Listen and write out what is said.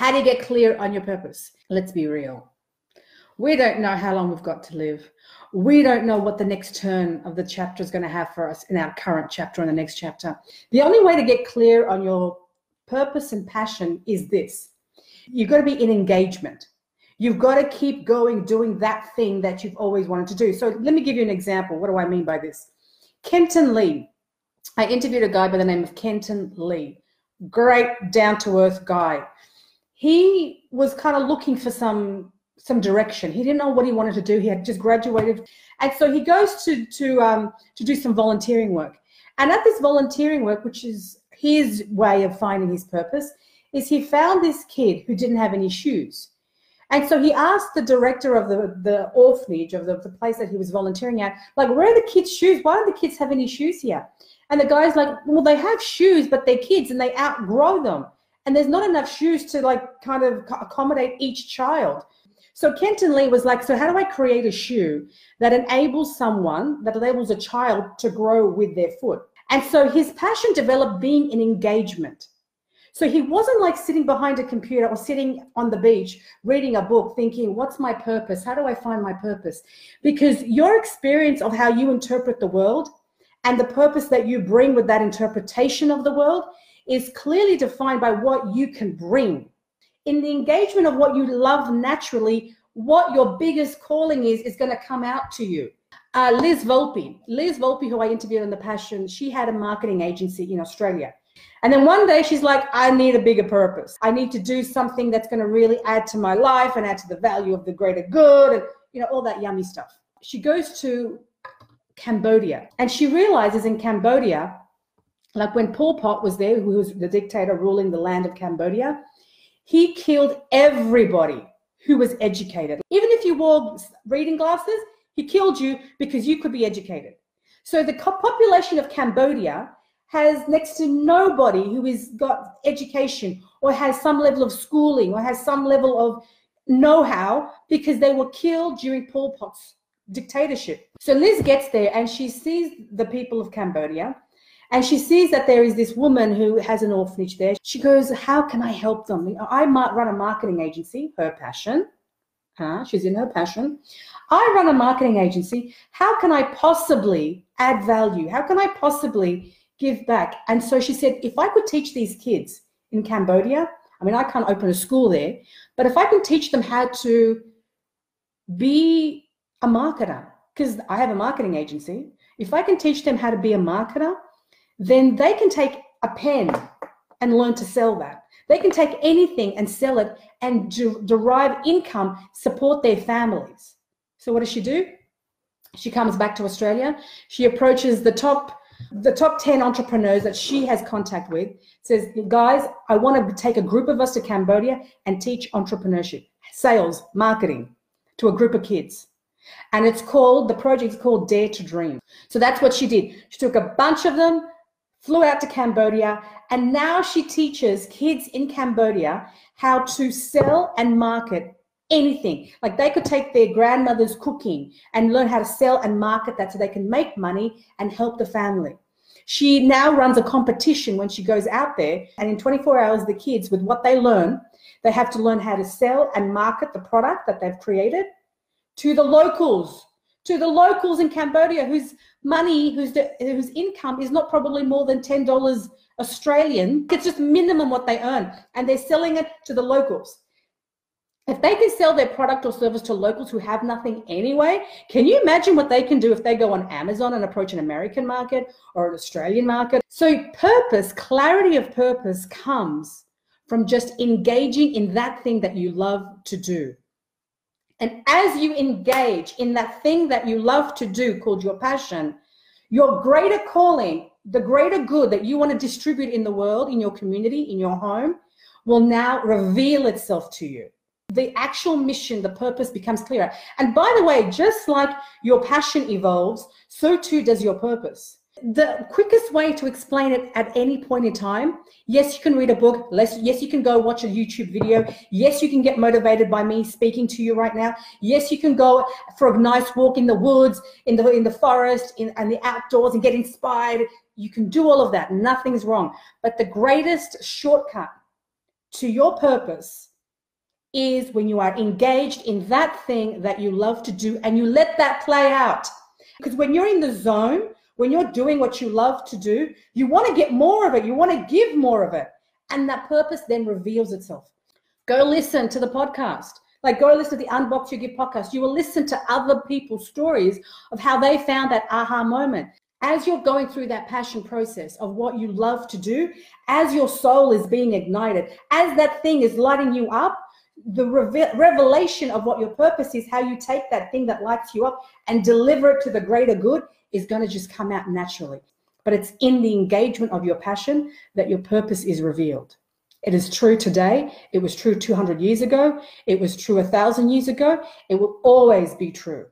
How do you get clear on your purpose? Let's be real. We don't know how long we've got to live. We don't know what the next turn of the chapter is going to have for us in our current chapter and the next chapter. The only way to get clear on your purpose and passion is this you've got to be in engagement. You've got to keep going doing that thing that you've always wanted to do. So let me give you an example. What do I mean by this? Kenton Lee. I interviewed a guy by the name of Kenton Lee. Great, down to earth guy. He was kind of looking for some some direction. He didn't know what he wanted to do. He had just graduated, and so he goes to to um, to do some volunteering work. And at this volunteering work, which is his way of finding his purpose, is he found this kid who didn't have any shoes. And so he asked the director of the, the orphanage of the, the place that he was volunteering at, like, where are the kids' shoes? Why don't the kids have any shoes here? And the guy's like, well, they have shoes, but they're kids and they outgrow them. And there's not enough shoes to like kind of accommodate each child. So Kenton Lee was like, so how do I create a shoe that enables someone, that enables a child to grow with their foot? And so his passion developed being in engagement. So he wasn't like sitting behind a computer or sitting on the beach reading a book thinking, what's my purpose? How do I find my purpose? Because your experience of how you interpret the world and the purpose that you bring with that interpretation of the world is clearly defined by what you can bring. In the engagement of what you love naturally, what your biggest calling is, is going to come out to you. Uh, Liz Volpe, Liz Volpe, who I interviewed in The Passion, she had a marketing agency in Australia. And then one day she's like, I need a bigger purpose. I need to do something that's going to really add to my life and add to the value of the greater good and, you know, all that yummy stuff. She goes to Cambodia and she realizes in Cambodia, like when Pol Pot was there, who was the dictator ruling the land of Cambodia, he killed everybody who was educated. Even if you wore reading glasses, he killed you because you could be educated. So the population of Cambodia has next to nobody who has got education or has some level of schooling or has some level of know-how because they were killed during Pol Pot's dictatorship. So Liz gets there and she sees the people of Cambodia and she sees that there is this woman who has an orphanage there. She goes, How can I help them? I might run a marketing agency, her passion. Huh? She's in her passion. I run a marketing agency. How can I possibly add value? How can I possibly give back. And so she said, if I could teach these kids in Cambodia, I mean, I can't open a school there, but if I can teach them how to be a marketer, because I have a marketing agency, if I can teach them how to be a marketer, then they can take a pen and learn to sell that. They can take anything and sell it and de- derive income, support their families. So, what does she do? She comes back to Australia. She approaches the top the top 10 entrepreneurs that she has contact with says guys i want to take a group of us to cambodia and teach entrepreneurship sales marketing to a group of kids and it's called the project's called dare to dream so that's what she did she took a bunch of them flew out to cambodia and now she teaches kids in cambodia how to sell and market anything. Like they could take their grandmother's cooking and learn how to sell and market that so they can make money and help the family. She now runs a competition when she goes out there, and in 24 hours, the kids, with what they learn, they have to learn how to sell and market the product that they've created to the locals, to the locals in Cambodia whose money, whose, whose income is not probably more than $10 Australian. It's just minimum what they earn, and they're selling it to the locals if they can sell their product or service to locals who have nothing anyway, can you imagine what they can do if they go on Amazon and approach an American market or an Australian market? So, purpose, clarity of purpose comes from just engaging in that thing that you love to do. And as you engage in that thing that you love to do called your passion, your greater calling, the greater good that you want to distribute in the world, in your community, in your home, will now reveal itself to you the actual mission, the purpose becomes clearer. And by the way, just like your passion evolves, so too does your purpose. The quickest way to explain it at any point in time, yes, you can read a book. Yes, you can go watch a YouTube video. Yes, you can get motivated by me speaking to you right now. Yes, you can go for a nice walk in the woods, in the in the forest, in and the outdoors, and get inspired. You can do all of that. Nothing's wrong. But the greatest shortcut to your purpose is when you are engaged in that thing that you love to do and you let that play out. Because when you're in the zone, when you're doing what you love to do, you want to get more of it, you want to give more of it. And that purpose then reveals itself. Go listen to the podcast. Like go listen to the Unbox Your Gift podcast. You will listen to other people's stories of how they found that aha moment. As you're going through that passion process of what you love to do, as your soul is being ignited, as that thing is lighting you up, the reve- revelation of what your purpose is, how you take that thing that lights you up and deliver it to the greater good is going to just come out naturally. But it's in the engagement of your passion that your purpose is revealed. It is true today. It was true 200 years ago. It was true a thousand years ago. It will always be true.